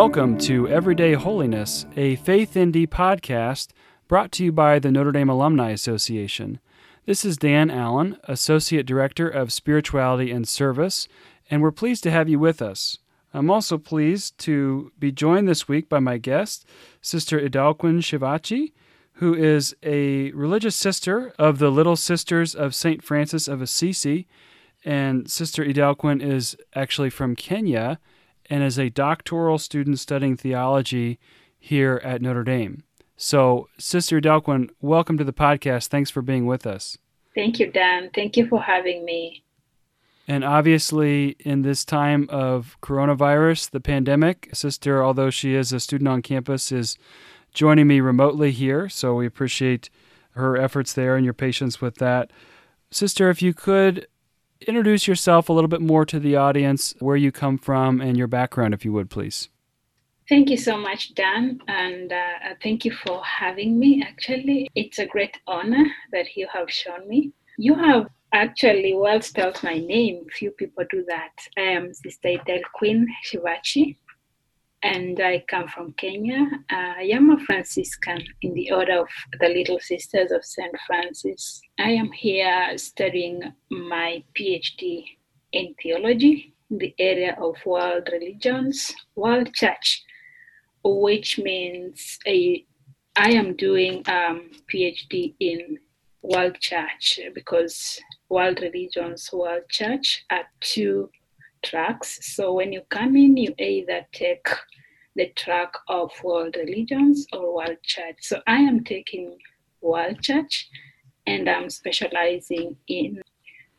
Welcome to Everyday Holiness, a FaithND podcast brought to you by the Notre Dame Alumni Association. This is Dan Allen, Associate Director of Spirituality and Service, and we're pleased to have you with us. I'm also pleased to be joined this week by my guest, Sister Edel Quinn Shivachi, who is a religious sister of the Little Sisters of St. Francis of Assisi. And Sister Edel Quinn is actually from Kenya and is a doctoral student studying theology here at Notre Dame. So, Sister Edel Quinn, welcome to the podcast. Thanks for being with us. Thank you, Dan. Thank you for having me. And obviously, in this time of coronavirus, the pandemic, Sister, although she is a student on campus, is joining me remotely here. So we appreciate her efforts there and your patience with that. Sister, if you could introduce yourself a little bit more to the audience, where you come from, and your background, if you would, please. Thank you so much, Dan, and uh, thank you for having me. Actually, it's a great honor that you have shown me. You have actually well spelled my name. Few people do that. I am Sister Edel Quinn Shivachi, and I come from Kenya. Uh, I am a Franciscan in the Order of the Little Sisters of St. Francis. I am here studying my PhD in theology in the area of world religions, world church, which means a, I am doing um, PhD in world church because world religions, world church are two tracks. So when you come in, you either take the track of world religions or world church. So I am taking world church and I'm specializing in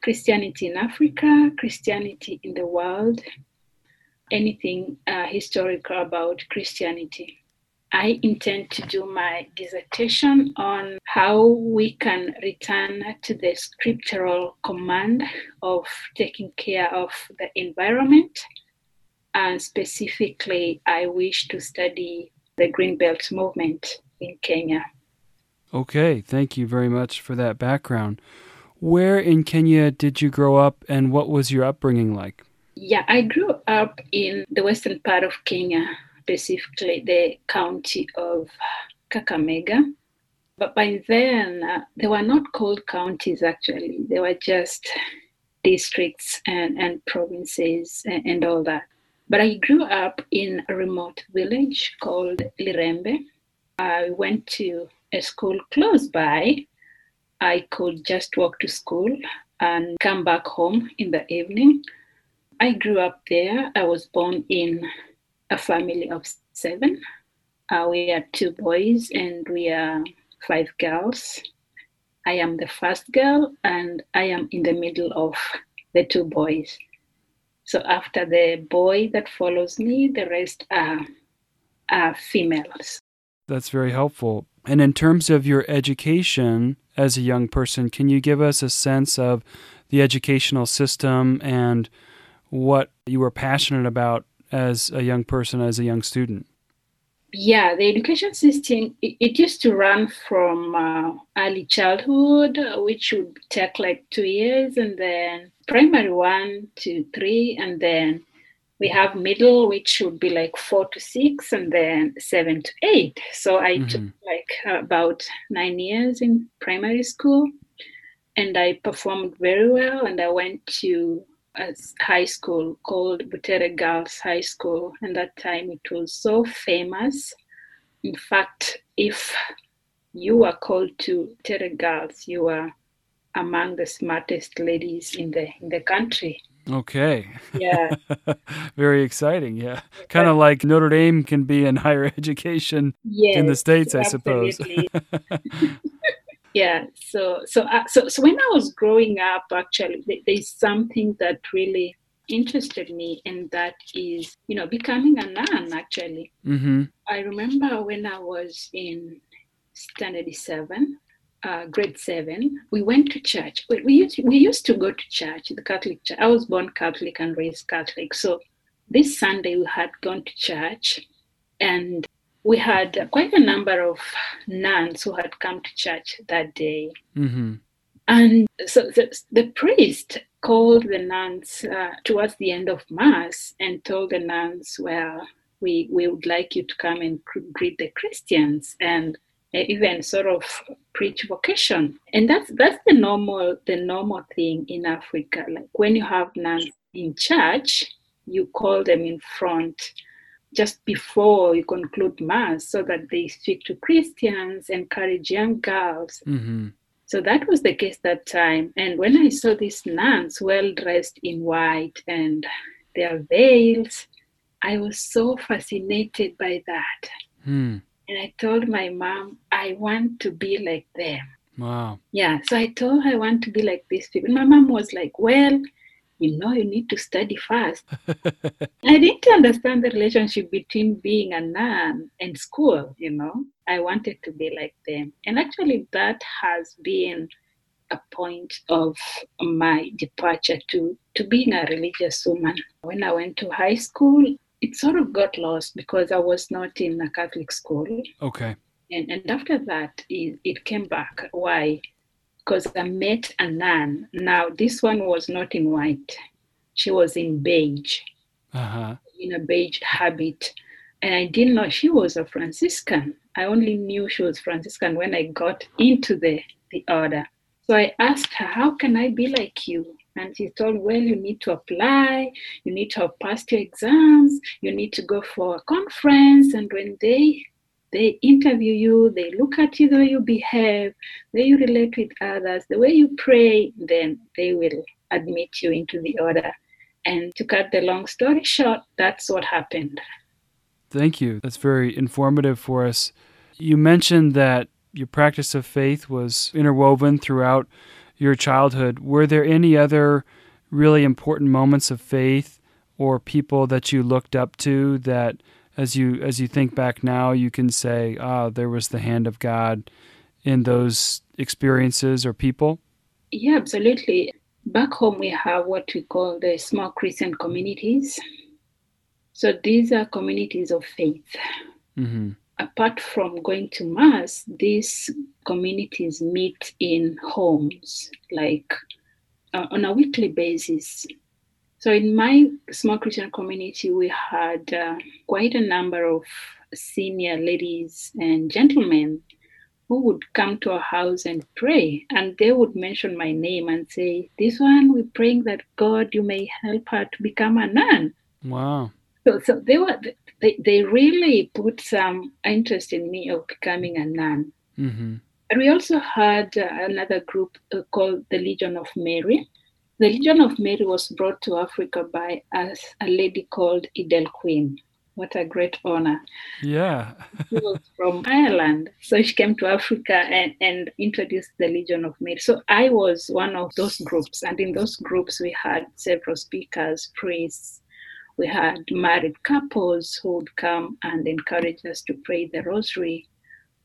Christianity in Africa, Christianity in the world, anything uh, historical about Christianity. I intend to do my dissertation on how we can return to the scriptural command of taking care of the environment. And specifically, I wish to study the Green Belt movement in Kenya. Okay, thank you very much for that background. Where in Kenya did you grow up and what was your upbringing like? Yeah, I grew up in the western part of Kenya, specifically the county of Kakamega. But by then, uh, they were not called counties actually, they were just districts and, and provinces and, and all that. But I grew up in a remote village called Lirembe. I went to a school close by. I could just walk to school and come back home in the evening. I grew up there. I was born in a family of seven. Uh, we are two boys and we are five girls. I am the first girl and I am in the middle of the two boys. So after the boy that follows me, the rest are, are females. That's very helpful. And in terms of your education as a young person, can you give us a sense of the educational system and what you were passionate about as a young person, as a young student? Yeah, the education system, it, it used to run from uh, early childhood, which would take like two years, and then primary one to three, and then we have middle, which would be like four to six, and then seven to eight. So I mm-hmm. took like about nine years in primary school, and I performed very well, and I went to high school called Butere Girls High School, and that time it was so famous. In fact, if you were called to Butere Girls, you were among the smartest ladies in the in the country. Okay. Yeah. Very exciting. Yeah. Kind of like Notre Dame can be in higher education yes, in the states, I suppose. yeah so so uh, so so when i was growing up actually there's something that really interested me and that is you know becoming a nun actually. Mm-hmm. i remember when i was in standard 7 uh, grade 7 we went to church. We, we, used, we used to go to church the catholic church. I was born catholic and raised catholic. So this sunday we had gone to church and we had quite a number of nuns who had come to church that day. Mm-hmm. And so the, the, priest called the nuns uh, towards the end of Mass and told the nuns, well, we, we would like you to come and greet the Christians and even sort of preach vocation. And that's that's the normal the normal thing in Africa. Like when you have nuns in church, you call them in front just before you conclude mass so that they speak to Christians, encourage young girls. Mm-hmm. So that was the case that time. And when I saw these nuns well dressed in white and their veils, I was so fascinated by that. Hmm. And I told my mom, I want to be like them. Wow. Yeah. So I told her I want to be like these people. My mom was like, Well, you know, you need to study first. I didn't understand the relationship between being a nun and school, you know. I wanted to be like them. And actually, that has been a point of my departure to, to being a religious woman. When I went to high school, it sort of got lost because I was not in a Catholic school. Okay. And, and after that, it, it came back. Why? Because I met a nun. Now, this one was not in white, she was in beige, uh-huh. in a beige habit. And I didn't know she was a Franciscan. I only knew she was Franciscan when I got into the, the order. So I asked her, How can I be like you? And she told, well, you need to apply, you need to have passed your exams, you need to go for a conference. And when they they interview you, they look at you the way you behave, the way you relate with others, the way you pray, then they will admit you into the order. And to cut the long story short, that's what happened. Thank you. That's very informative for us. You mentioned that your practice of faith was interwoven throughout your childhood, were there any other really important moments of faith or people that you looked up to that as you as you think back now you can say ah oh, there was the hand of god in those experiences or people. Yeah absolutely. Back home we have what we call the small christian communities. So these are communities of faith. Mm-hmm. Apart from going to mass, these communities meet in homes, like uh, on a weekly basis. So in my small Christian community, we had uh, quite a number of senior ladies and gentlemen who would come to our house and pray, and they would mention my name and say, "This one, we're praying that God, you may help her to become a nun." Wow. So, so they were they, they really put some interest in me of becoming a nun. Mm-hmm. And we also had uh, another group uh, called the Legion of Mary. The Legion of Mary was brought to Africa by us, a lady called Edel Quinn. What a great honor. Yeah. she was from Ireland. So she came to Africa and, and introduced the Legion of Mary. So I was one of those groups. And in those groups, we had several speakers, priests, we had married couples who would come and encourage us to pray the rosary,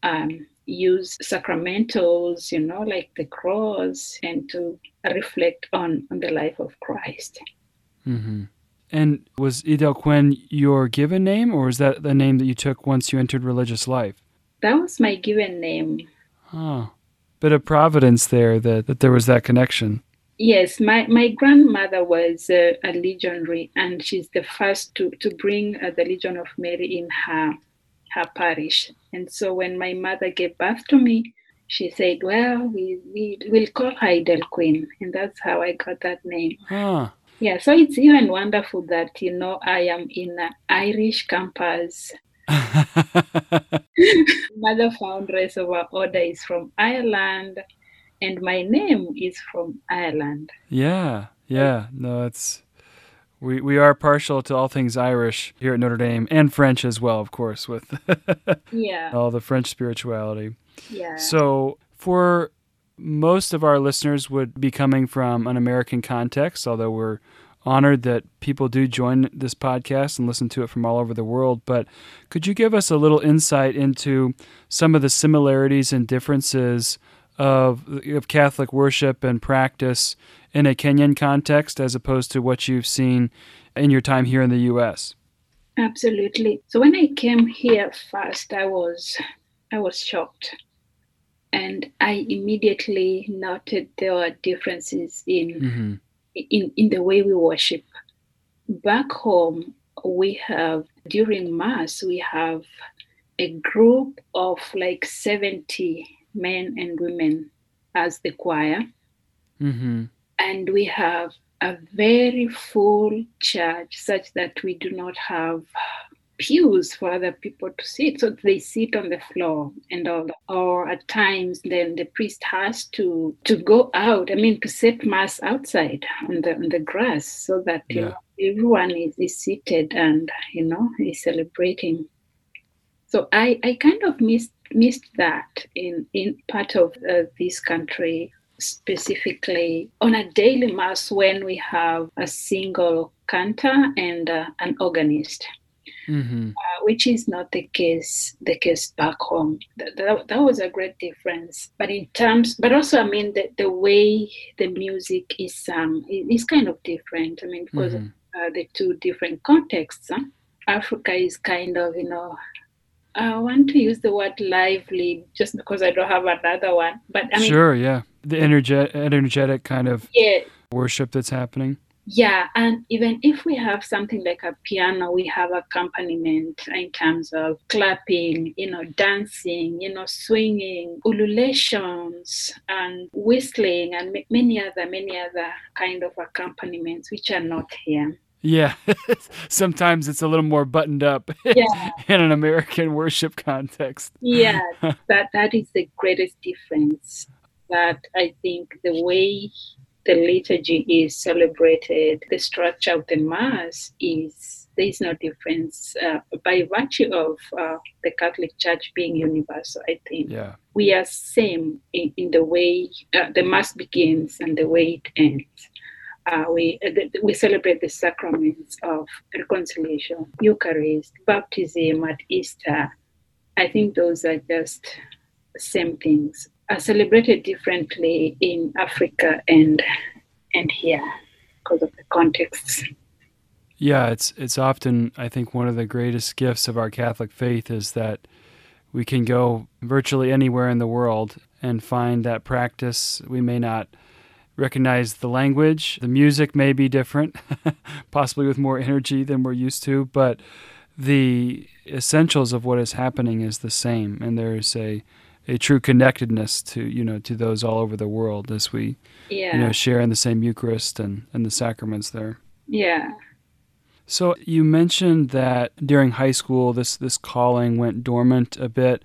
um, use sacramentals, you know, like the cross, and to reflect on, on the life of Christ. Mm-hmm. And was Edel Quinn your given name, or was that the name that you took once you entered religious life? That was my given name. Oh, bit of providence there that, that there was that connection. Yes, my, my grandmother was uh, a legionary, and she's the first to, to bring uh, the Legion of Mary in her, her parish. And so when my mother gave birth to me, she said, Well, we, we will call her Edel Quinn. And that's how I got that name. Huh. Yeah, so it's even wonderful that, you know, I am in an Irish campus. Mother foundress of our order is from Ireland and my name is from Ireland. Yeah, yeah. No, it's we we are partial to all things Irish here at Notre Dame and French as well, of course, with yeah all the French spirituality. Yeah. So for most of our listeners would be coming from an American context, although we're honored that people do join this podcast and listen to it from all over the world. But could you give us a little insight into some of the similarities and differences of, of Catholic worship and practice in a Kenyan context as opposed to what you've seen in your time here in the US? Absolutely. So when I came here first, I was I was shocked, and I immediately noted there were differences in mm-hmm. in in the way we worship. Back home, we have during Mass, we have a group of like 70 men and women as the choir. Mm-hmm. And we have a very full church such that we do not have pews for other people to sit. So they sit on the floor and all or at times then the priest has to to go out, I mean to set mass outside on the on the grass so that you Yeah. know everyone is, is seated and you know is celebrating. So I, I kind of missed missed that in in part of uh, this country specifically on a daily mass when we have a single cantor and uh, an organist Mm-hmm. uh, which is not the case the case back home that, that, that was a great difference but in terms but also i mean the, the way the music is sung is kind of different i mean because Mhm. of uh, the two different contexts huh? africa is kind of you know i want to use the word lively just because i don't have another one but i mean sure, yeah. The energe- energetic kind of yeah worship that's happening. Yeah, and even if we have something like a piano, we have accompaniment in terms of clapping, you know, dancing, you know, swinging, ululations, and whistling, and many other, many other kind of accompaniments which are not here. Yeah. Sometimes it's a little more buttoned up Yeah. in an American worship context. Yeah, that that is the greatest difference. That I think the way the liturgy is celebrated, the structure of the mass is there is no difference uh, by virtue of uh, the Catholic Church being universal. I think Yeah. we are same in, in the way uh, the mass begins and the way it ends. Uh, we uh, we celebrate the sacraments of reconciliation, Eucharist, baptism at Easter. I think those are just same things. Are celebrated differently in Africa and and here because of the contexts. Yeah, it's it's often I think one of the greatest gifts of our Catholic faith is that we can go virtually anywhere in the world and find that practice. We may not recognize the language, the music may be different, possibly with more energy than we're used to, but the essentials of what is happening is the same, and there's a a true connectedness to you know to those all over the world as we Yeah, you know share in the same Eucharist and, and the sacraments there. yeah. So you mentioned that during high school, this this calling went dormant a bit.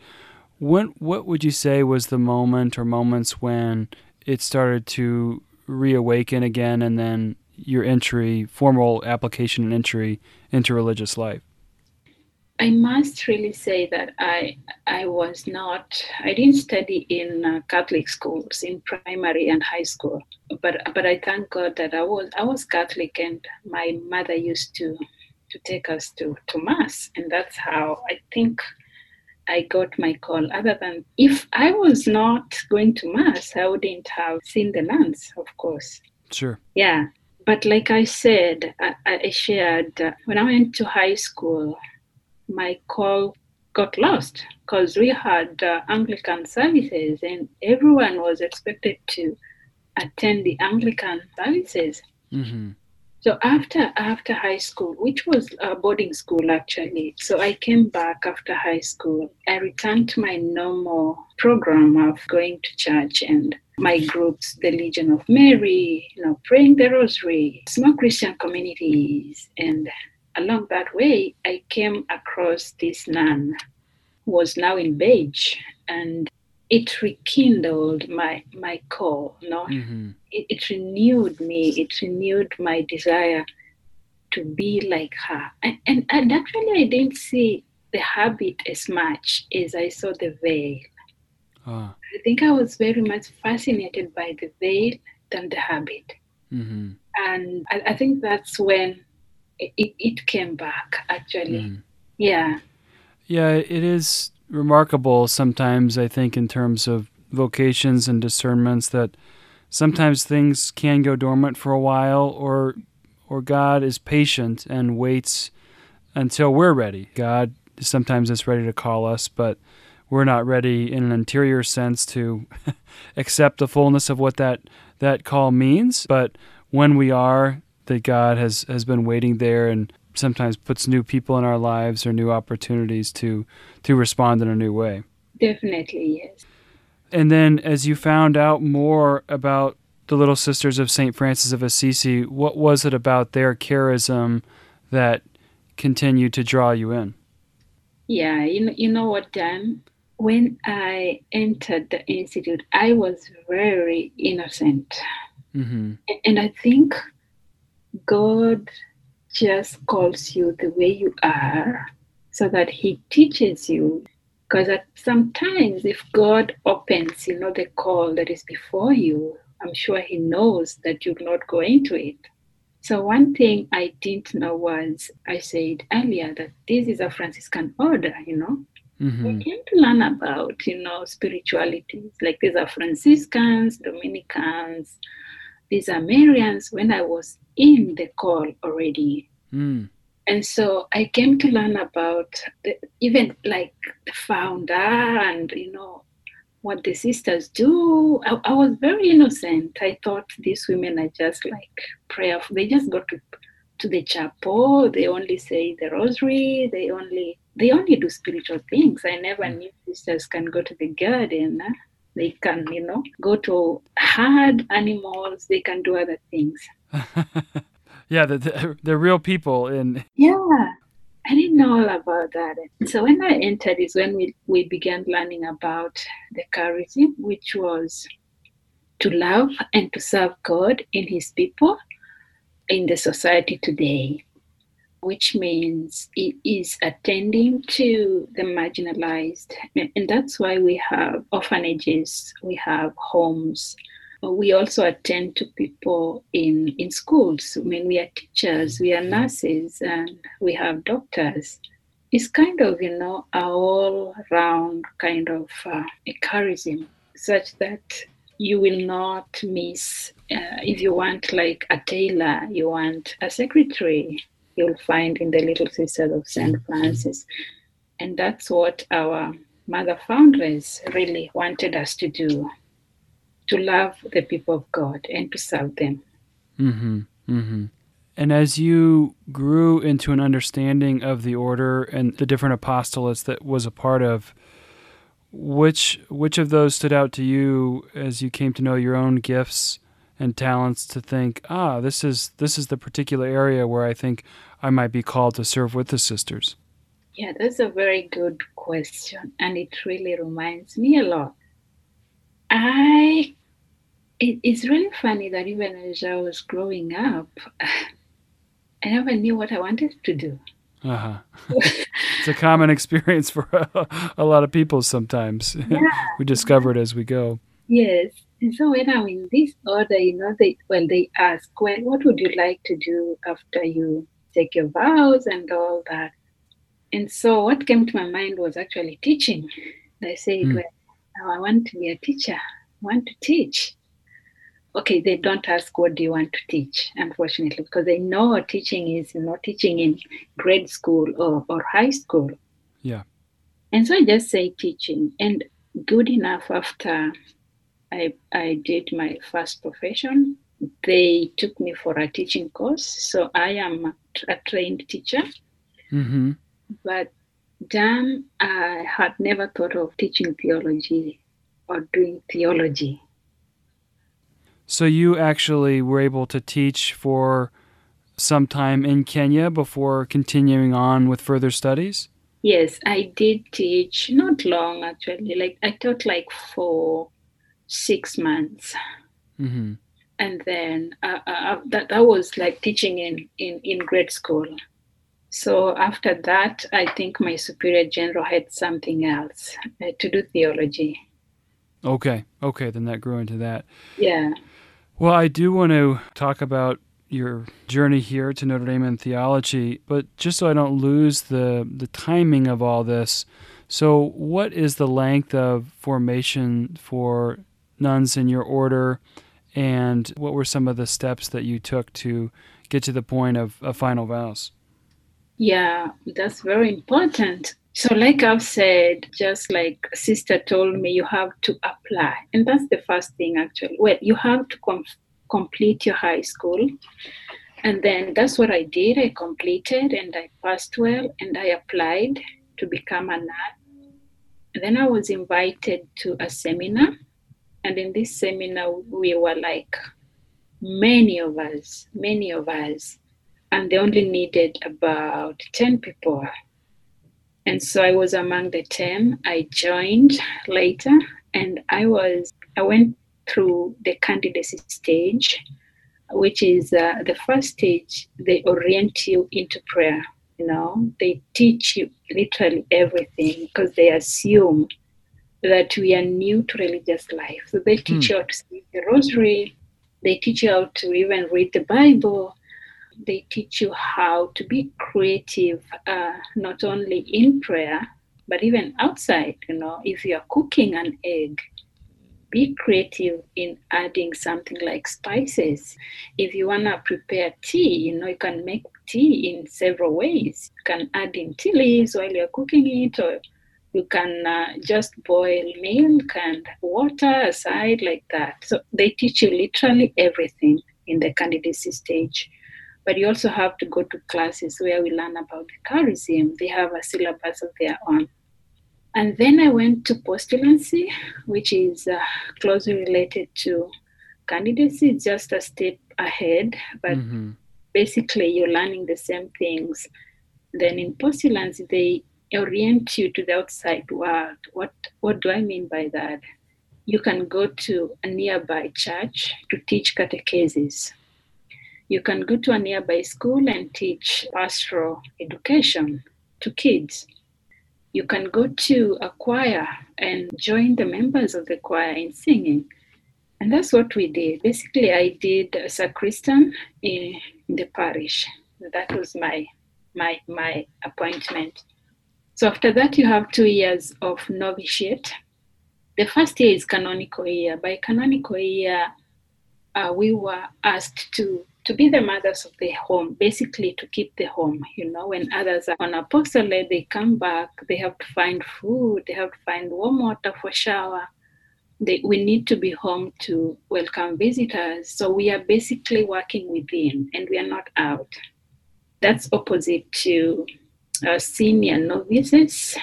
When what would you say was the moment or moments when it started to reawaken again, and then your entry, formal application and entry into religious life? I must really say that I I was not I didn't study in uh, Catholic schools in primary and high school, but but I thank God that I was I was Catholic and my mother used to to take us to to mass and that's how I think I got my call. Other than if I was not going to mass, I wouldn't have seen the nuns, of course. Sure. Yeah, but like I said, I, I shared uh, when I went to high school, my call got lost because we had uh, Anglican services and everyone was expected to attend the Anglican services. hmm So after after high school, which was a boarding school actually, so I came back after high school. I returned to my normal program of going to church and my groups, the Legion of Mary, you know, praying the Rosary, small Christian communities, and along that way, I came across this nun who was now in beige, and it rekindled my my call, you know hmm it, it renewed me it renewed my desire to be like her. And, and and actually i didn't see the habit as much as i saw the veil. Ah. i think i was very much fascinated by the veil than the habit. Hmm and i, I think that's when it, it, it came back actually. Mhm. yeah. Yeah, it is remarkable sometimes, I think, in terms of vocations and discernments that sometimes things can go dormant for a while or or God is patient and waits until we're ready. God sometimes is ready to call us, but we're not ready in an interior sense to accept the fullness of what that that call means. But when we are, that God has has been waiting there and sometimes puts new people in our lives or new opportunities to to respond in a new way. Definitely, yes. And then as you found out more about the Little Sisters of St. Francis of Assisi, what was it about their charism that continued to draw you in? Yeah, you know, you know what, Dan? When I entered the institute, I was very innocent. Mm-hmm. And I think God just calls you the way you are so that He teaches you. Because sometimes, if God opens, you know, the call that is before you, I'm sure He knows that you'll not going to it. So, one thing I didn't know was I said earlier that this is a Franciscan order, you know. Mm-hmm. We came to learn about, you know, spiritualities. Like these are Franciscans, Dominicans, these are Marians when I was in the call already. Mm. And so I came to learn about the, even like the founder and, you know, what the sisters do. I, I, was very innocent. I thought these women are just like prayerful. They just go to to the chapel. They only say the rosary. They only they only do spiritual things. I never mm. knew sisters can go to the garden. They can, you know, go to hard animals. They can do other things. yeah, they're, they're real people. In yeah, I didn't know all about that. So when I entered is when we, we began learning about the charism, which was to love and to serve God in his people in the society today, which means it is attending to the marginalized. And that's why we have orphanages, we have homes, we also attend to people in, in schools. I mean, we are teachers, we are nurses, and we have doctors. It's kind of, you know, a all round kind of uh, charism, such that you will not miss. Uh, if you want, like a tailor, you want a secretary, you'll find in the Little Sisters of St. Francis. And that's what our mother founders really wanted us to do to love the people of God and to serve them. Mm-hmm. Mm-hmm. And as you grew into an understanding of the order and the different apostolates that was a part of, which which of those stood out to you as you came to know your own gifts and talents to think, ah, this is this is the particular area where I think I might be called to serve with the sisters? Yeah, that's a very good question, and it really reminds me a lot. I it, it's really funny that even as I was growing up, I never knew what I wanted to do. Uh-huh. it's a common experience for a, a lot of people sometimes. Yeah. we discover it as we go. Yes. And so when I'm in this order, you know, they well they ask, well, what would you like to do after you take your vows and all that? And so what came to my mind was actually teaching. I said, mm. well, now I want to be a teacher. I want to teach okay, they don't ask what do you want to teach, unfortunately, because they know teaching is you know teaching in grade school or, or high school. Yeah. And so I just say teaching. And good enough after I I did my first profession, they took me for a teaching course. So I am a, a trained teacher. Mm-hmm. But then I had never thought of teaching theology or doing theology. So you actually were able to teach for some time in Kenya before continuing on with further studies? Yes, I did teach, not long actually. Like I taught like for six months. Mm-hmm. And then uh, uh, uh, that, that was like teaching in, in, in grade school. So after that, I think my superior general had something else uh, to do theology. Okay, okay, then that grew into that. Yeah. Well, I do want to talk about your journey here to Notre Dame in theology, but just so I don't lose the the timing of all this. So, what is the length of formation for nuns in your order, and what were some of the steps that you took to get to the point of, of final vows? Yeah, that's very important. So, like I've said, just like sister told me, you have to apply. And that's the first thing, actually. Well, you have to com- complete your high school. And then that's what I did. I completed and I passed well and I applied to become a nun. And then I was invited to a seminar. And in this seminar, we were like many of us, many of us. And they only needed about 10 people. And so I was among the 10. I joined later and I was, I went through the candidacy stage which is uh, the first stage, they orient you into prayer. You know, they teach you literally everything because they assume that we are new to religious life. So they teach mm. you how to speak the rosary, they teach you how to even read the Bible, they teach you how to be creative, uh, not only in prayer, but even outside. You know, if you are cooking an egg, be creative in adding something like spices. If you want to prepare tea, you know, you can make tea in several ways. You can add in tea leaves while you're cooking it, or you can uh, just boil milk and water aside like that. So they teach you literally everything in the candidacy stage. But you also have to go to classes where we learn about the charism. They have a syllabus of their own. And then I went to postulancy, which is uh, closely related to candidacy, just a step ahead, but mm-hmm. basically you're learning the same things. Then in postulancy, they orient you to the outside world. What what do I mean by that? You can go to a nearby church to teach catechesis. You can go to a nearby school and teach pastoral education to kids you can go to a choir and join the members of the choir in singing. And that's what we did. Basically, I did a sacristan in the parish. That was my my my appointment. So after that, you have two years of novitiate. The first year is canonical year. By canonical year, uh, we were asked to to be the mothers of the home, basically to keep the home. You know, when others are on apostolate, they come back, they have to find food, they have to find warm water for shower. They, we need to be home to welcome visitors. So we are basically working within and we are not out. That's opposite to uh, senior novices,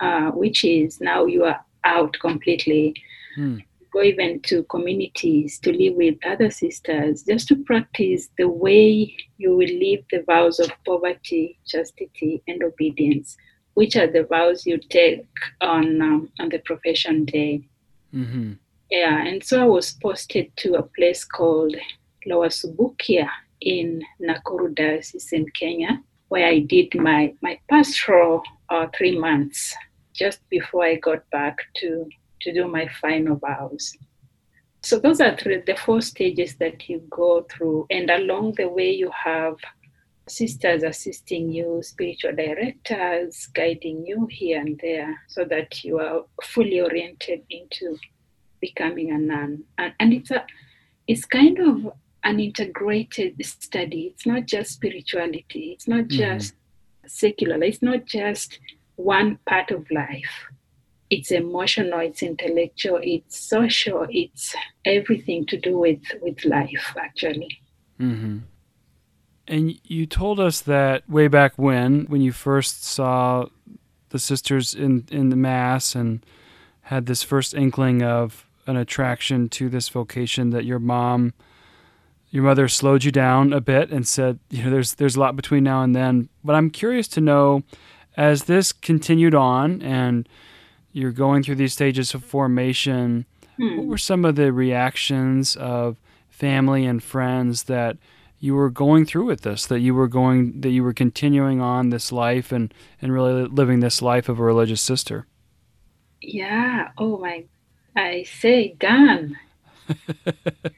uh, which is now you are out completely. Hmm go even to communities to live with other sisters, just to practice the way you will live the vows of poverty, chastity, and obedience, which are the vows you take on um, on the profession day. Mm-hmm. Yeah, and so I was posted to a place called Lower Subukia in Nakuru Diocese in Kenya, where I did my my pastoral uh, three months just before I got back to to do my final vows. So those are three, the four stages that you go through, and along the way you have sisters assisting you, spiritual directors guiding you here and there, so that you are fully oriented into becoming a nun. And, and it's a, it's kind of an integrated study. It's not just spirituality. It's not mm-hmm. just mm-hmm. secular. It's not just one part of life it's emotional, it's intellectual, it's social, it's everything to do with, with life, actually. Mm-hmm. And you told us that way back when, when you first saw the sisters in, in the Mass and had this first inkling of an attraction to this vocation, that your mom, your mother slowed you down a bit and said, you know, there's, there's a lot between now and then. But I'm curious to know, as this continued on and you're going through these stages of formation. Hmm. What were some of the reactions of family and friends that you were going through with this? That you were going, that you were continuing on this life and and really living this life of a religious sister. Yeah. Oh my. I say, Dan.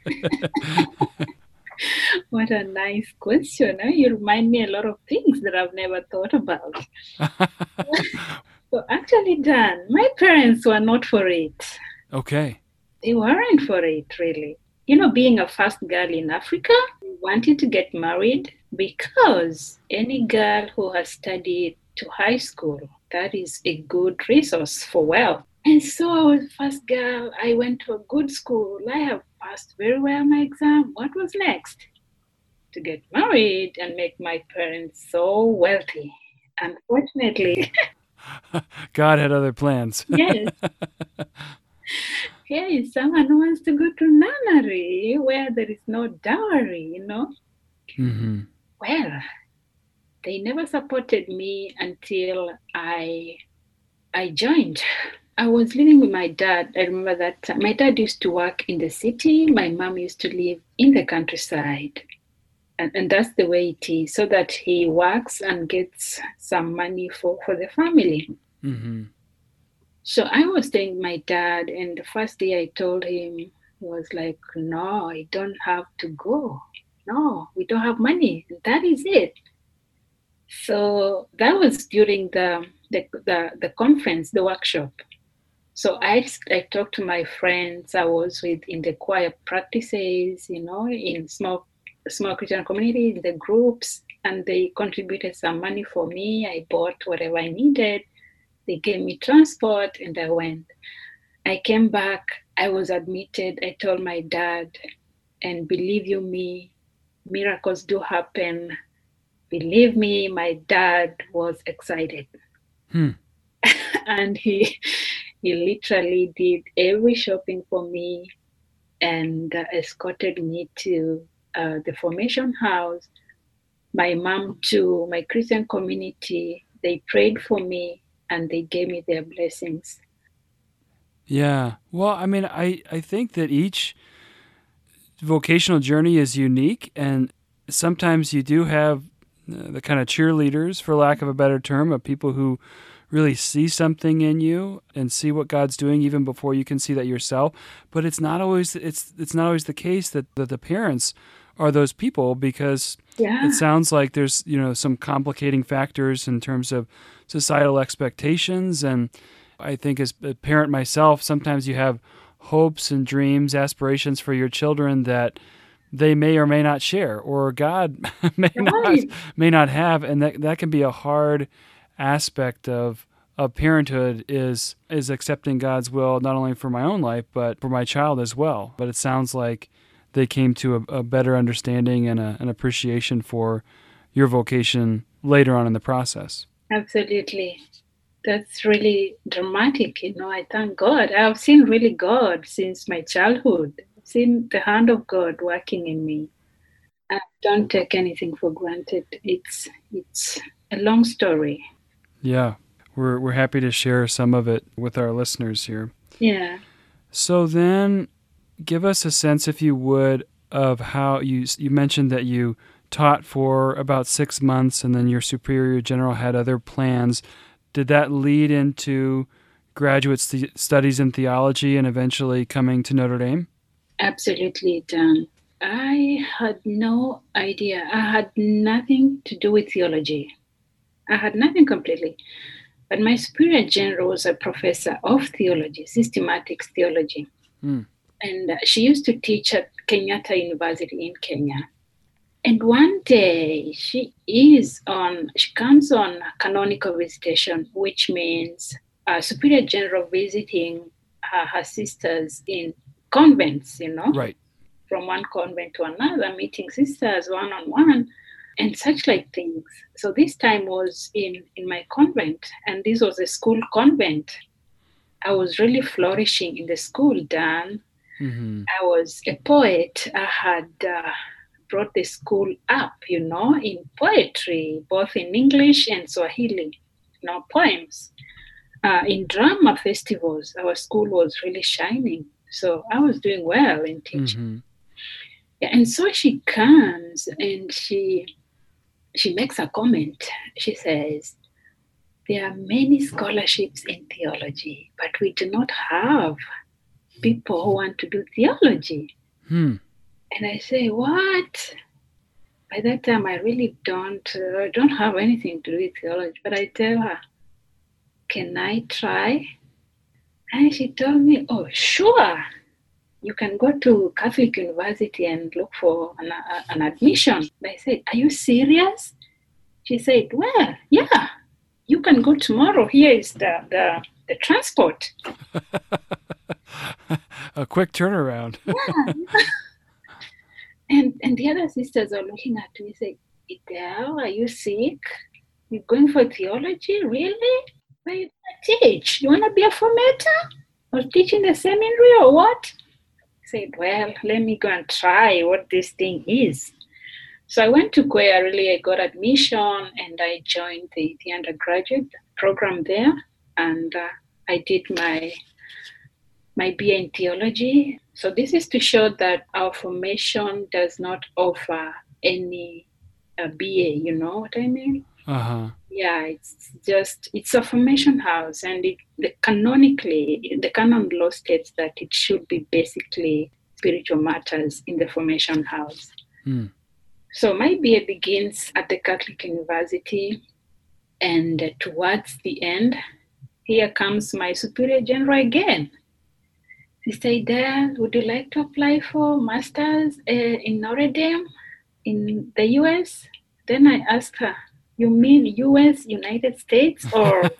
what a nice question. Eh? You remind me a lot of things that I've never thought about. So actually, Dan, my parents were not for it. Okay. They weren't for it, really. You know, being a first girl in Africa, wanted to get married because any girl who has studied to high school, that is a good resource for wealth. And so I was first girl. I went to a good school. I have passed very well my exam. What was next? to get married and make my parents so wealthy. Unfortunately, God had other plans. yes. Hey, someone wants to go to nunnery where there is no dowry, you know? Mm-hmm. Well, they never supported me until I I joined. I was living with my dad. I remember that my dad used to work in the city. My mom used to live in the countryside. And, and that's the way it is, so that he works and gets some money for, for the family. Mm-hmm. So I was staying with my dad, and the first day I told him, he was like, No, I don't have to go. No, we don't have money. That is it. So that was during the the, the, the conference, the workshop. So I, I talked to my friends I was with in the choir practices, you know, in small small Christian communities, the groups, and they contributed some money for me. I bought whatever I needed. They gave me transport and I went. I came back, I was admitted. I told my dad, and believe you me, miracles do happen. Believe me, my dad was excited. Hmm. and he he literally did every shopping for me and uh, escorted me to uh, the formation house my mom to my christian community they prayed for me and they gave me their blessings Yeah. Well, I mean, I, I think that each vocational journey is unique, and sometimes you do have uh, the kind of cheerleaders, for lack of a better term, of people who really see something in you and see what God's doing even before you can see that yourself. But it's not always it's it's not always the case that, that the parents are those people because yeah. it sounds like there's you know some complicating factors in terms of societal expectations. And i think as a parent myself sometimes you have hopes and dreams aspirations for your children that they may or may not share or god may not may not have. And that that can be a hard aspect of of parenthood is is accepting god's will not only for my own life but for my child as well. But it sounds like they came to a, a better understanding and a, an appreciation for your vocation later on in the process. absolutely. That's really dramatic you know i thank god. I've seen really god since my childhood. I've seen the hand of god working in me. I don't take anything for granted. It's it's a long story Yeah, we're we're happy to share some of it with our listeners here. yeah So then, give us a sense, if you would, of how you you mentioned that you taught for about six months, and then your superior general had other plans. Did that lead into graduate st- studies in theology and eventually coming to Notre Dame? Absolutely, Dan. I had no idea. I had nothing to do with theology. I had nothing completely. But my superior general was a professor of theology, systematics theology. Hmm. And uh, she used to teach at Kenyatta University in Kenya. And one day she is on, she comes on canonical visitation, which means a superior general visiting her, her sisters in convents, you know, Right. from one convent to another, meeting sisters one on one, and such like things. So this time was in in my convent, and this was a school convent. I was really flourishing in the school, Dan. hmm I was a poet. I had uh, brought the school up, you know, in poetry, both in English and Swahili, you know, poems. Uh, in drama festivals, our school was really shining. So I was doing well in teaching. hmm Yeah, and so she comes and she she makes a comment. She says, There are many scholarships in theology, but we do not have people who want to do theology. Hmm. And I say, What? By that time, I really don't uh, don't have anything to do with theology. But I tell her, Can I try? And she told me, Oh, sure. You can go to Catholic University and look for an, uh, an admission. I said, Are you serious? She said, Well, yeah, you can go tomorrow. Here is the, the, the transport. a quick turnaround. And, and And the other sisters are looking at me saying, Edel, are you sick? You're going for theology? Really? Where you gonna teach? You wanna be a formator? Or teach in the seminary or what? Said, Well, let me go and try what this thing is. So I went to Quay, really I got admission and I joined the, the undergraduate program there and uh, I did my my BA in theology. So this is to show that our formation does not offer any uh, BA, you know what I mean? Uh-huh. Yeah, it's just it's a formation house and it the, canonically the canon law states that it should be basically spiritual matters in the formation house. Hmm. So my BA begins at the Catholic University and towards the end here comes my superior general again. He said, Ida, would you like to apply for masters uh, in Notre Dame in the US? Then I asked her, you mean US, United States, or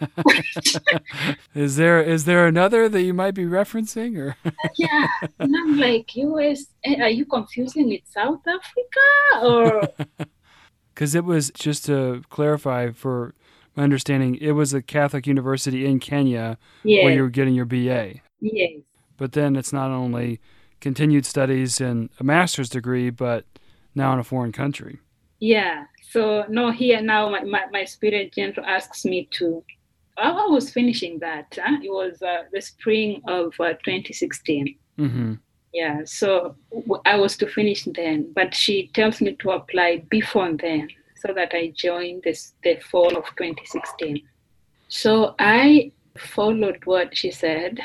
is there is there another that you might be referencing, or yeah? And I'm like, US, eh, are you confusing with South Africa, or because it was just to clarify for my understanding, it was a Catholic university in Kenya yeah, where you were getting your BA. yes, But then it's not only continued studies and a master's degree, but now in a foreign country. Yeah. So no, here now my, my, my superior general asks me to. I was finishing that. Huh? It was uh, the spring of uh, 2016. Mm-hmm. Yeah, so I was to finish then, but she tells me to apply before then so that I join this the fall of 2016. So I followed what she said.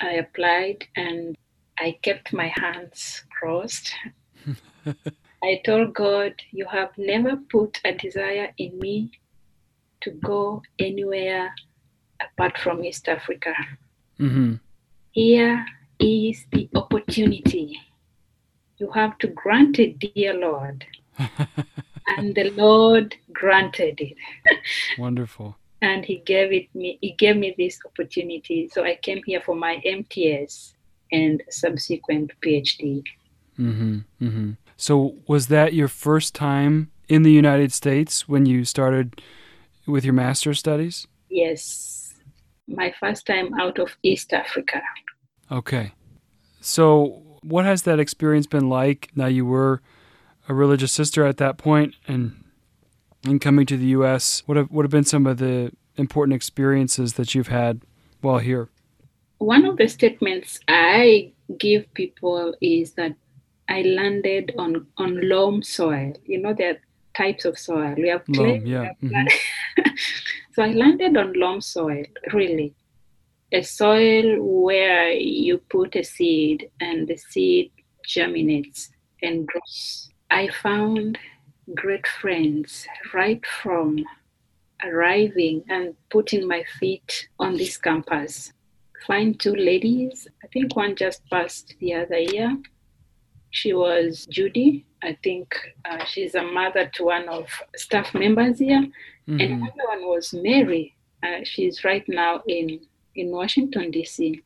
I applied and I kept my hands crossed. I told God, You have never put a desire in me to go anywhere apart from East Africa. Mm-hmm. Here is the opportunity. You have to grant it, dear Lord. And the Lord granted it. Wonderful. And He gave it me He gave me this opportunity. So I came here for my MTS and subsequent PhD. Mm-hmm. Mm-hmm. So was that your first time in the United States when you started with your master's studies? Yes. My first time out of East Africa. Okay. So what has that experience been like? Now you were a religious sister at that point and and coming to the US, what have what have been some of the important experiences that you've had while here? One of the statements I give people is that I landed on, on loam soil. You know, there are types of soil. We have clay. Loam, yeah, have mm-hmm. so I landed on loam soil, really. A soil where you put a seed and the seed germinates and grows. I found great friends right from arriving and putting my feet on this campus. Find two ladies. I think one just passed the other year. She was Judy. I think uh, she's a mother to one of staff members here. And Mhm. another one was Mary. Uh, she's right now in, in Washington, D.C.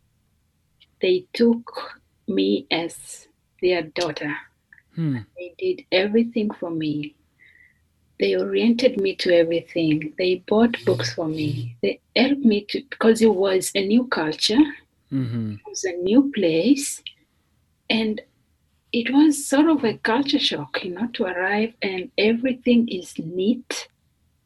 They took me as their daughter. Hmm. They did everything for me. They oriented me to everything. They bought books for me. They helped me to, because it was a new culture, Mm-hmm. it was a new place, and it was sort of a culture shock, you know, to arrive and everything is neat,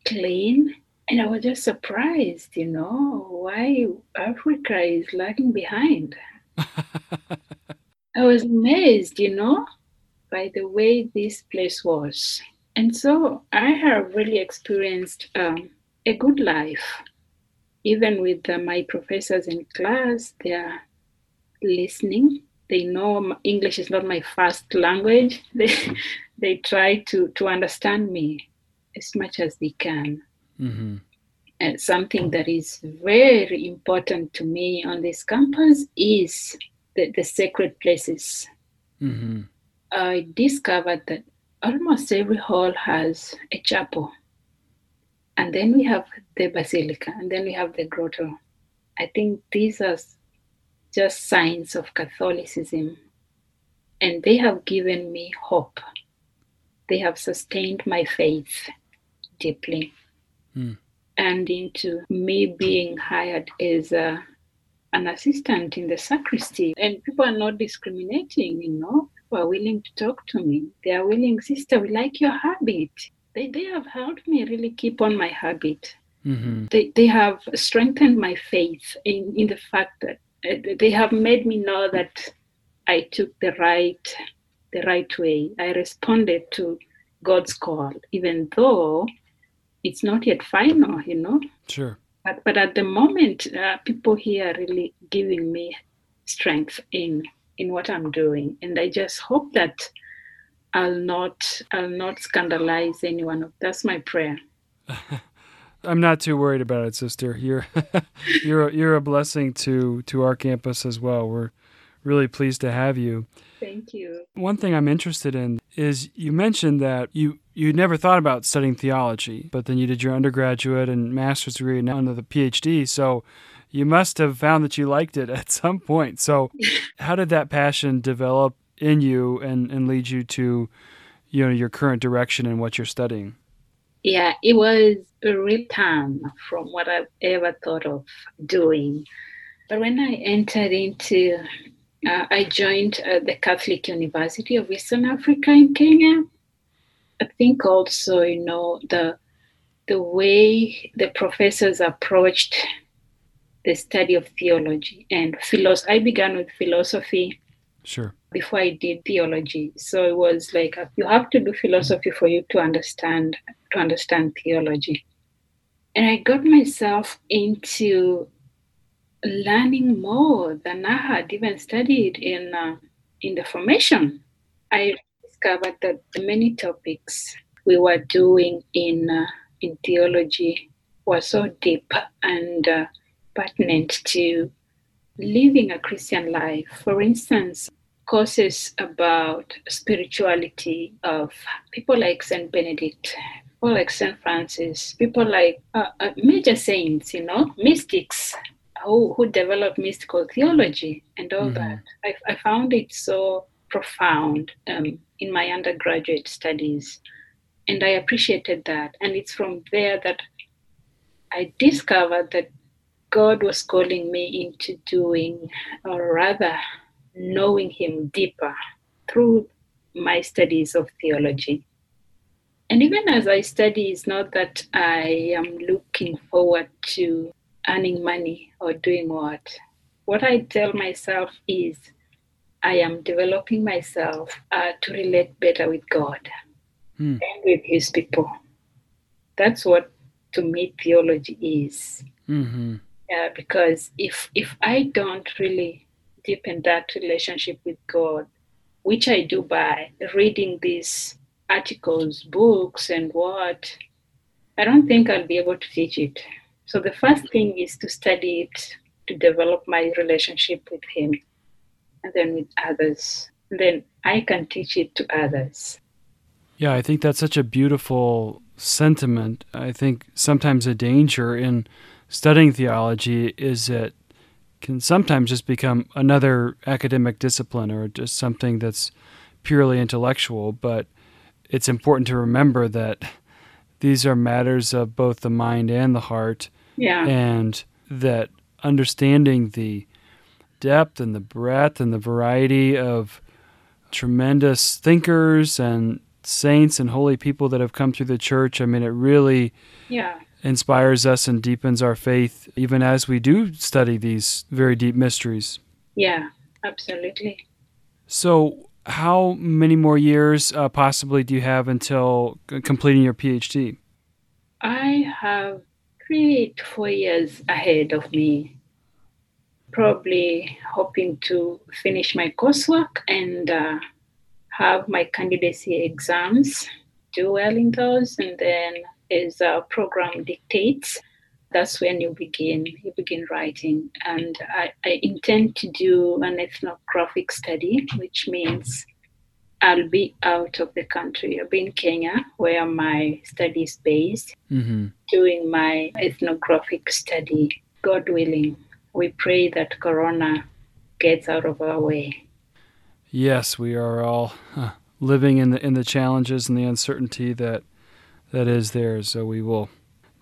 clean. And I was just surprised, you know, why Africa is lagging behind. I was amazed, you know, by the way this place was. And so I have really experienced um, a good life. Even with uh, my professors in class, they are listening. They know English is not my first language. They, they try to, to understand me as much as they can. mm-hmm. And something that is very important to me on this campus is the, the sacred places. Mm-hmm. I discovered that almost every hall has a chapel. And then we have the basilica, and then we have the grotto. I think these are just signs of Catholicism. And they have given me hope they have sustained my faith deeply. Hmm. And into me being hired as a, an assistant in the sacristy. And people are not discriminating, you know. People are willing to talk to me. They are willing, sister, we like your habit. They, they have helped me really keep on my habit. hmm They, they have strengthened my faith in, in the fact that they have made me know that I took the right the right way. I responded to God's call, even though it's not yet final, you know. Sure. But, but at the moment, uh, people here are really giving me strength in in what I'm doing, and I just hope that I'll not I'll not scandalize anyone. That's my prayer. I'm not too worried about it, sister. You're you're you're a blessing to to our campus as well. We're really pleased to have you. Thank you. One thing I'm interested in is you mentioned that you you never thought about studying theology, but then you did your undergraduate and master's degree and now the PhD. So you must have found that you liked it at some point. So how did that passion develop in you and, and lead you to you know your current direction and what you're studying? Yeah, it was a real time from what I've ever thought of doing. But when I entered into, uh, I joined uh, the Catholic University of Eastern Africa in Kenya. I think also, you know, the the way the professors approached the study of theology and philosophy. I began with philosophy Sure. before I did theology. So it was like you have to do philosophy for you to understand to understand theology. And I got myself into learning more than I had even studied in uh, in the formation. I discovered that the many topics we were doing in uh, in theology were so deep and uh, pertinent to living a Christian life. For instance, courses about spirituality of people like Saint Benedict, people like Saint Francis, people like uh, uh, major saints, you know, mystics who, who developed mystical theology and all Mhm. that. I, I found it so profound um, in my undergraduate studies, and I appreciated that. And it's from there that I discovered that God was calling me into doing, or rather, knowing Him deeper through my studies of theology. And even as I study, it's not that I am looking forward to earning money or doing what. What I tell myself is I am developing myself uh, to relate better with God Hmm. and with His people. That's what, to me, theology is. Mm-hmm. Yeah, because if if I don't really deepen that relationship with God, which I do by reading these articles, books, and what, I don't think I'll be able to teach it. So the first thing is to study it, to develop my relationship with Him, and then with others. And then I can teach it to others. Yeah, I think that's such a beautiful sentiment. I think sometimes a danger in studying theology is it can sometimes just become another academic discipline or just something that's purely intellectual. But it's important to remember that these are matters of both the mind and the heart, Yeah. and that understanding the depth and the breadth and the variety of tremendous thinkers and saints and holy people that have come through the church. I mean, it really Yeah. inspires us and deepens our faith, even as we do study these very deep mysteries. Yeah. Absolutely. So, how many more years uh, possibly do you have until completing your PhD? I have three to four years ahead of me. Probably hoping to finish my coursework and uh, have my candidacy exams, do well in those, and then as our program dictates, that's when you begin you begin writing. And I, I intend to do an ethnographic study, which means I'll be out of the country. I'll be in Kenya, where my study is based, Mm-hmm. doing my ethnographic study. God willing, we pray that Corona gets out of our way. Yes, we are all living in the in the challenges and the uncertainty that that is there. So we will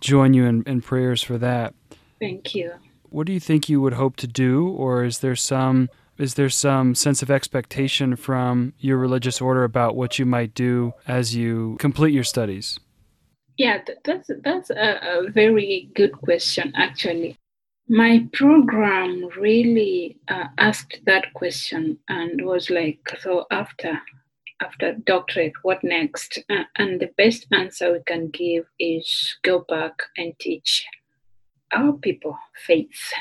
join you in, in prayers for that. Thank you. What do you think you would hope to do, or is there some is there some sense of expectation from your religious order about what you might do as you complete your studies? Yeah, that's that's a, a very good question. Actually, my program really uh, asked that question and was like, so after after doctorate, what next? Uh, and the best answer we can give is go back and teach our people faith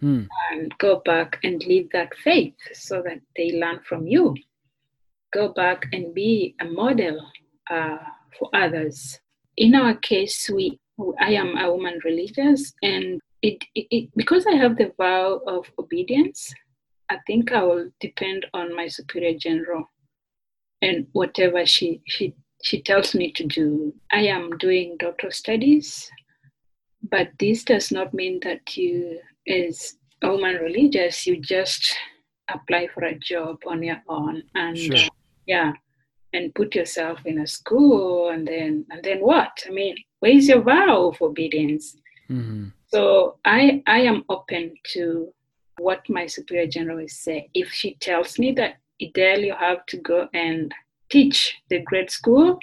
hmm. and go back and live that faith so that they learn from you. Go back and be a model uh, for others. In our case, we I am a woman religious, and it, it, it because I have the vow of obedience. I think I will depend on my superior general and whatever she she she tells me to do. I am doing doctoral studies, but this does not mean that you, as a woman religious, you just apply for a job on your own and sure. uh, yeah, and put yourself in a school and then and then what? I mean, where's your vow of obedience? Mm-hmm. So I I am open to what my superior general is saying. If she tells me that Edel, you have to go and teach the grade school.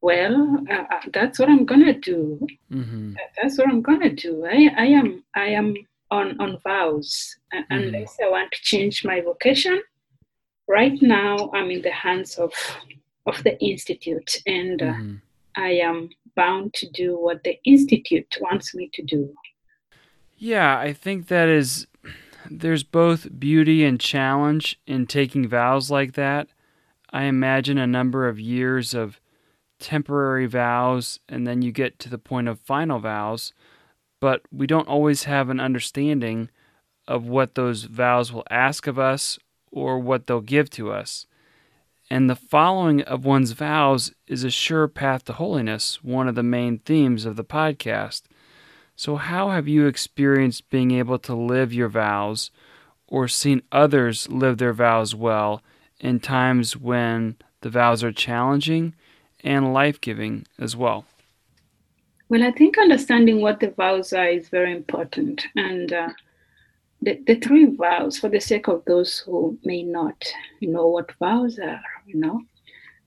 Well, uh, uh, that's what I'm gonna do. Mm-hmm. That's what I'm gonna do. I, I am I am on on vows mm-hmm. unless I want to change my vocation. Right now, I'm in the hands of of the institute, and uh, mm-hmm. I am bound to do what the institute wants me to do. Yeah, I think that is there's both beauty and challenge in taking vows like that. I imagine a number of years of temporary vows, and then you get to the point of final vows, but we don't always have an understanding of what those vows will ask of us or what they'll give to us. And the following of one's vows is a sure path to holiness, one of the main themes of the podcast. So, how have you experienced being able to live your vows or seen others live their vows well in times when the vows are challenging and life giving as well? Well, I think understanding what the vows are is very important. And uh, the, the three vows, for the sake of those who may not know what vows are, you know.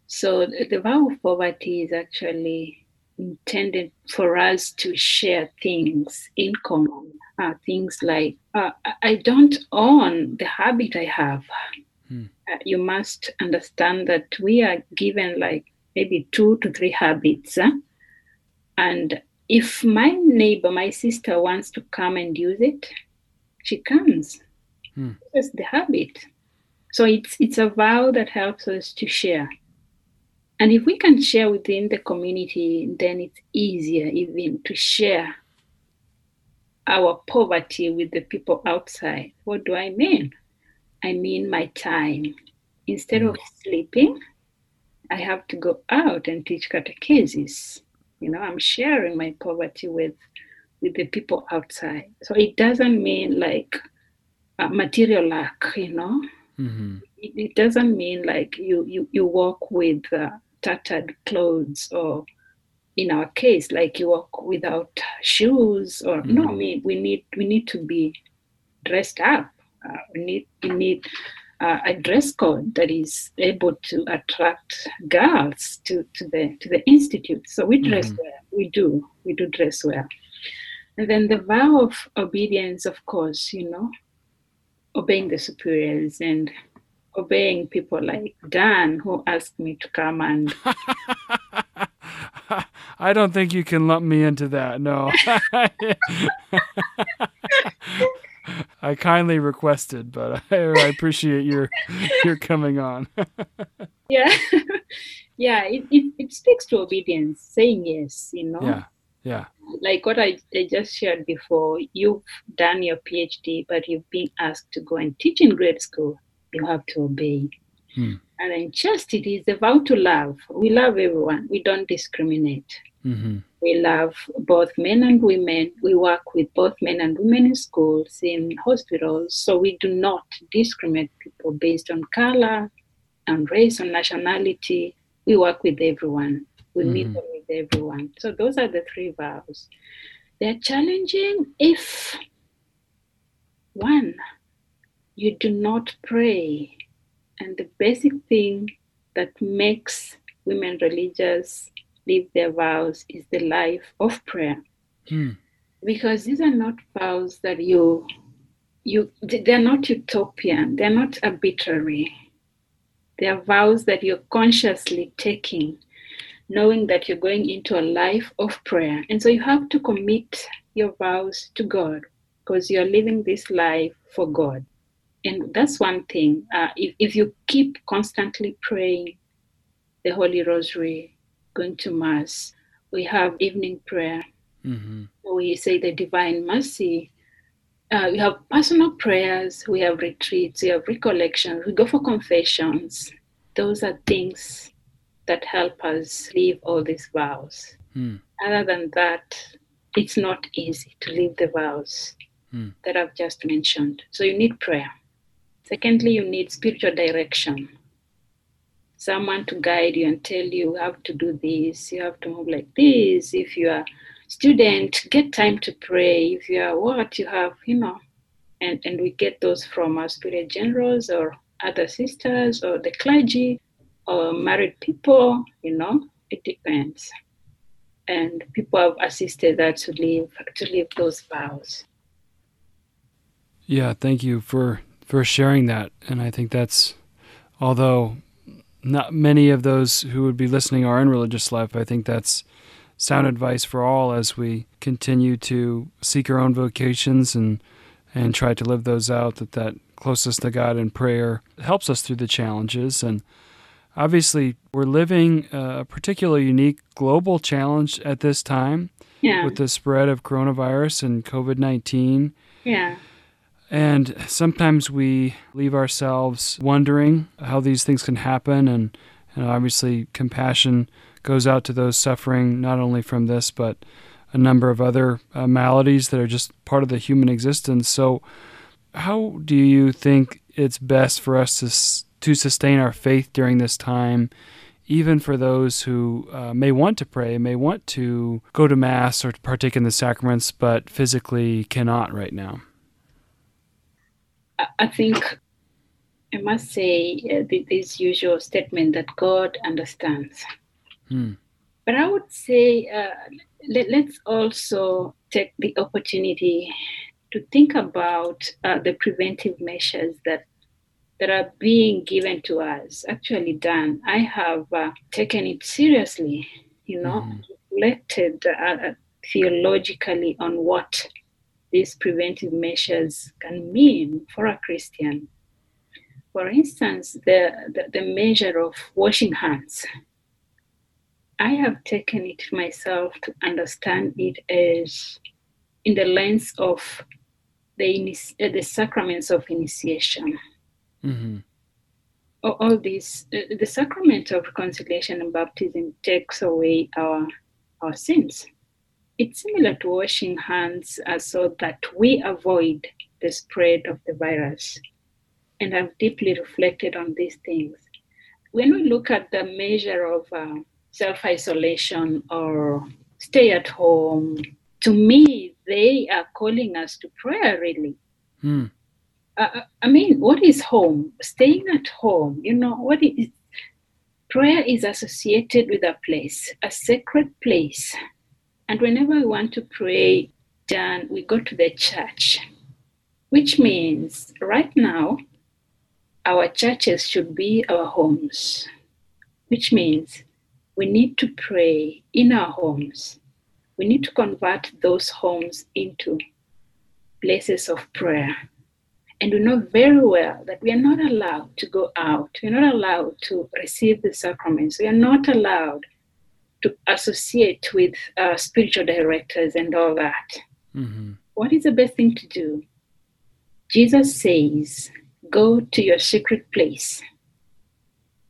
So the, the vow of poverty is actually intended for us to share things in common. Uh, things like, uh, I don't own the habit I have. Hmm. Uh, you must understand that we are given like maybe two to three habits. Huh? And if my neighbor, my sister wants to come and use it, she comes. Hmm. That's the habit. So it's it's a vow that helps us to share. And if we can share within the community, then it's easier even to share our poverty with the people outside. What do I mean? I mean my time. Instead of sleeping, I have to go out and teach catechesis. You know, I'm sharing my poverty with with the people outside. So it doesn't mean like material lack, you know. Mm-hmm. It, it, doesn't mean like you you you walk with uh, tattered clothes or in our case like you walk without shoes or mm-hmm. no we, we need we need to be dressed up. Uh, we need we need uh, a dress code that is able to attract girls to, to the to the institute. So we dress mm-hmm. well. We do. We do dress well. And then the vow of obedience of course you know obeying the superiors and obeying people like Dan, who asked me to come and. I don't think you can lump me into that. No. I kindly requested, but I, I, appreciate your your coming on. yeah, yeah. It, it, it speaks to obedience, saying yes. You know. Yeah. Yeah. Like what I, I just shared before, you've done your PhD, but you've been asked to go and teach in grade school you have to obey. Hmm. And then chastity is the vow to love. We love everyone. We don't discriminate. Mm-hmm. We love both men and women. We work with both men and women in schools, in hospitals. So we do not discriminate people based on color, on race, on nationality. We work with everyone. We Mhm. mingle with everyone. So those are the three vows. They're challenging if one, you do not pray. And the basic thing that makes women religious live their vows is the life of prayer Hmm. because these are not vows that you you they're not utopian they're not arbitrary they're vows that you're consciously taking knowing that you're going into a life of prayer and so you have to commit your vows to god because you're living this life for god and that's one thing uh, if, if you keep constantly praying the holy rosary going to mass we have evening prayer hmm we say the divine mercy. Uh, we have personal prayers, we have retreats, we have recollections, we go for confessions. Those are things that help us live all these vows. Hmm. Other than that, it's not easy to live the vows Hmm. that I've just mentioned. So you need prayer. Secondly, you need spiritual direction. Someone to guide you and tell you, how to do this, you have to move like this. If you are student, get time to pray. If you are what, you have, you know, and, and we get those from our superior generals or other sisters or the clergy or married people, you know, it depends. And people have assisted us to live to live those vows. Yeah, thank you for for sharing that. And I think that's although not many of those who would be listening are in religious life, I think that's sound advice for all as we continue to seek our own vocations and and try to live those out that that closest to God in prayer helps us through the challenges and obviously we're living a particularly unique global challenge at this time Yeah. with the spread of coronavirus and COVID-19 yeah. And sometimes we leave ourselves wondering how these things can happen. And, and obviously, compassion goes out to those suffering not only from this, but a number of other uh, maladies that are just part of the human existence. So, how do you think it's best for us to, to sustain our faith during this time? Even for those who uh, may want to pray, may want to go to Mass or to partake in the sacraments, but physically cannot right now. I- think I must say uh, this usual statement that God understands. Hmm. But I would say uh, let, let's also take the opportunity to think about uh, the preventive measures that that are being given to us. Actually, done. I have uh, taken it seriously. You know, Mhm. reflected uh, theologically on what these preventive measures can mean for a Christian. For instance, the, the, the measure of washing hands. I have taken it myself to understand it as in the lens of the, uh, the sacraments of initiation. hmm All, all these, uh, the sacrament of reconciliation and baptism takes away our, our sins. It's similar to washing hands uh, so that we avoid the spread of the virus. And I've deeply reflected on these things. When we look at the measure of uh, self isolation or stay at home, to me, they are calling us to prayer, really. Hmm. Uh, I mean, what is home? Staying at home, you know, what is prayer is associated with a place, a sacred place. And whenever we want to pray, then we go to the church, which means right now, our churches should be our homes, which means we need to pray in our homes. We need to convert those homes into places of prayer. And we know very well that we are not allowed to go out. We're not allowed to receive the sacraments. We are not allowed to associate with uh, spiritual directors and all that. hmm What is the best thing to do? Jesus says, Go to your secret place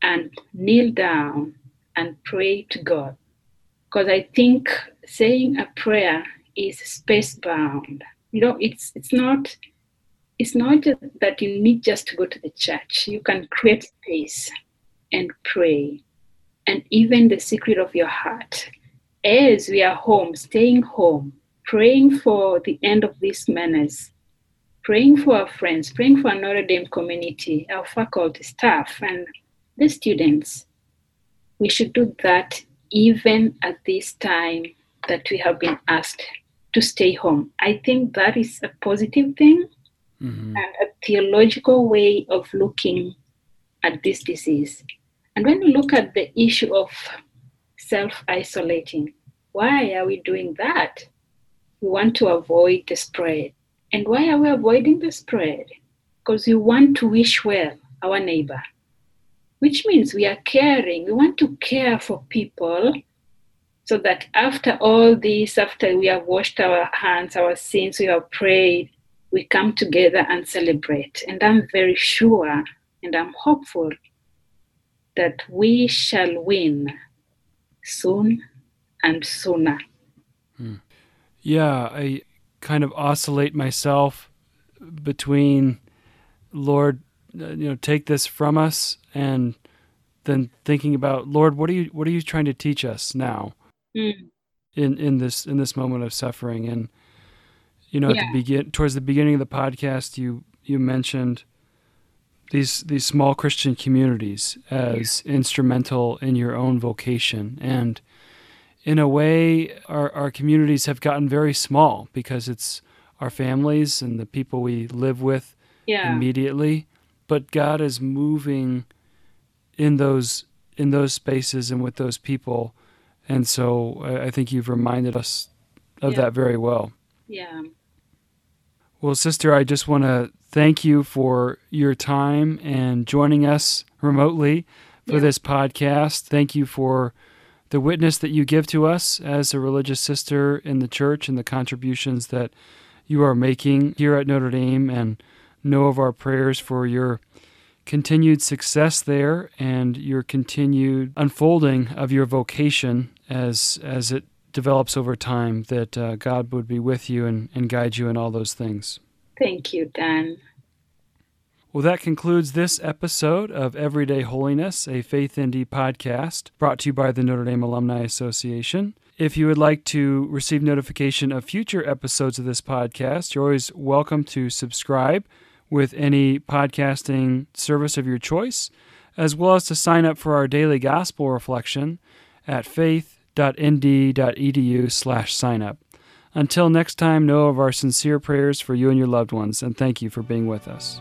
and kneel down and pray to God. Because I think saying a prayer is space bound. You know, it's it's not it's not just that you need just to go to the church. You can create space and pray. And even the secret of your heart. As we are home, staying home, praying for the end of this menace, praying for our friends, praying for our Notre Dame community, our faculty, staff, and the students. We should do that even at this time that we have been asked to stay home. I think that is a positive thing mm-hmm. and a theological way of looking at this disease. And when you look at the issue of self isolating, why are we doing that? We want to avoid the spread. And why are we avoiding the spread? Because we want to wish well our neighbor, which means we are caring. We want to care for people so that after all this, after we have washed our hands, our sins, we have prayed, we come together and celebrate. And I'm very sure and I'm hopeful that we shall win soon and sooner. Hmm. Yeah, I kind of oscillate myself between Lord, uh, you know, take this from us, and then thinking about Lord, what are you what are you trying to teach us now? mm. in in this in this moment of suffering. And you know, yeah. at the begin towards the beginning of the podcast, you you mentioned these these small Christian communities as yeah. instrumental in your own vocation and in a way our, our communities have gotten very small because it's our families and the people we live with yeah. immediately but God is moving in those in those spaces and with those people and so uh, I think you've reminded us of yeah. that very well. Yeah. Well, sister, I just want to thank you for your time and joining us remotely for yeah. this podcast. Thank you for the witness that you give to us as a religious sister in the church and the contributions that you are making here at Notre Dame and know of our prayers for your continued success there and your continued unfolding of your vocation as as it develops over time that uh, God would be with you and, and guide you in all those things. Thank you, Dan. Well, that concludes this episode of Everyday Holiness, a FaithND podcast brought to you by the Notre Dame Alumni Association. If you would like to receive notification of future episodes of this podcast, you're always welcome to subscribe with any podcasting service of your choice, as well as to sign up for our daily gospel reflection at faith.nd.edu slash signup. Until next time, know of our sincere prayers for you and your loved ones, and thank you for being with us.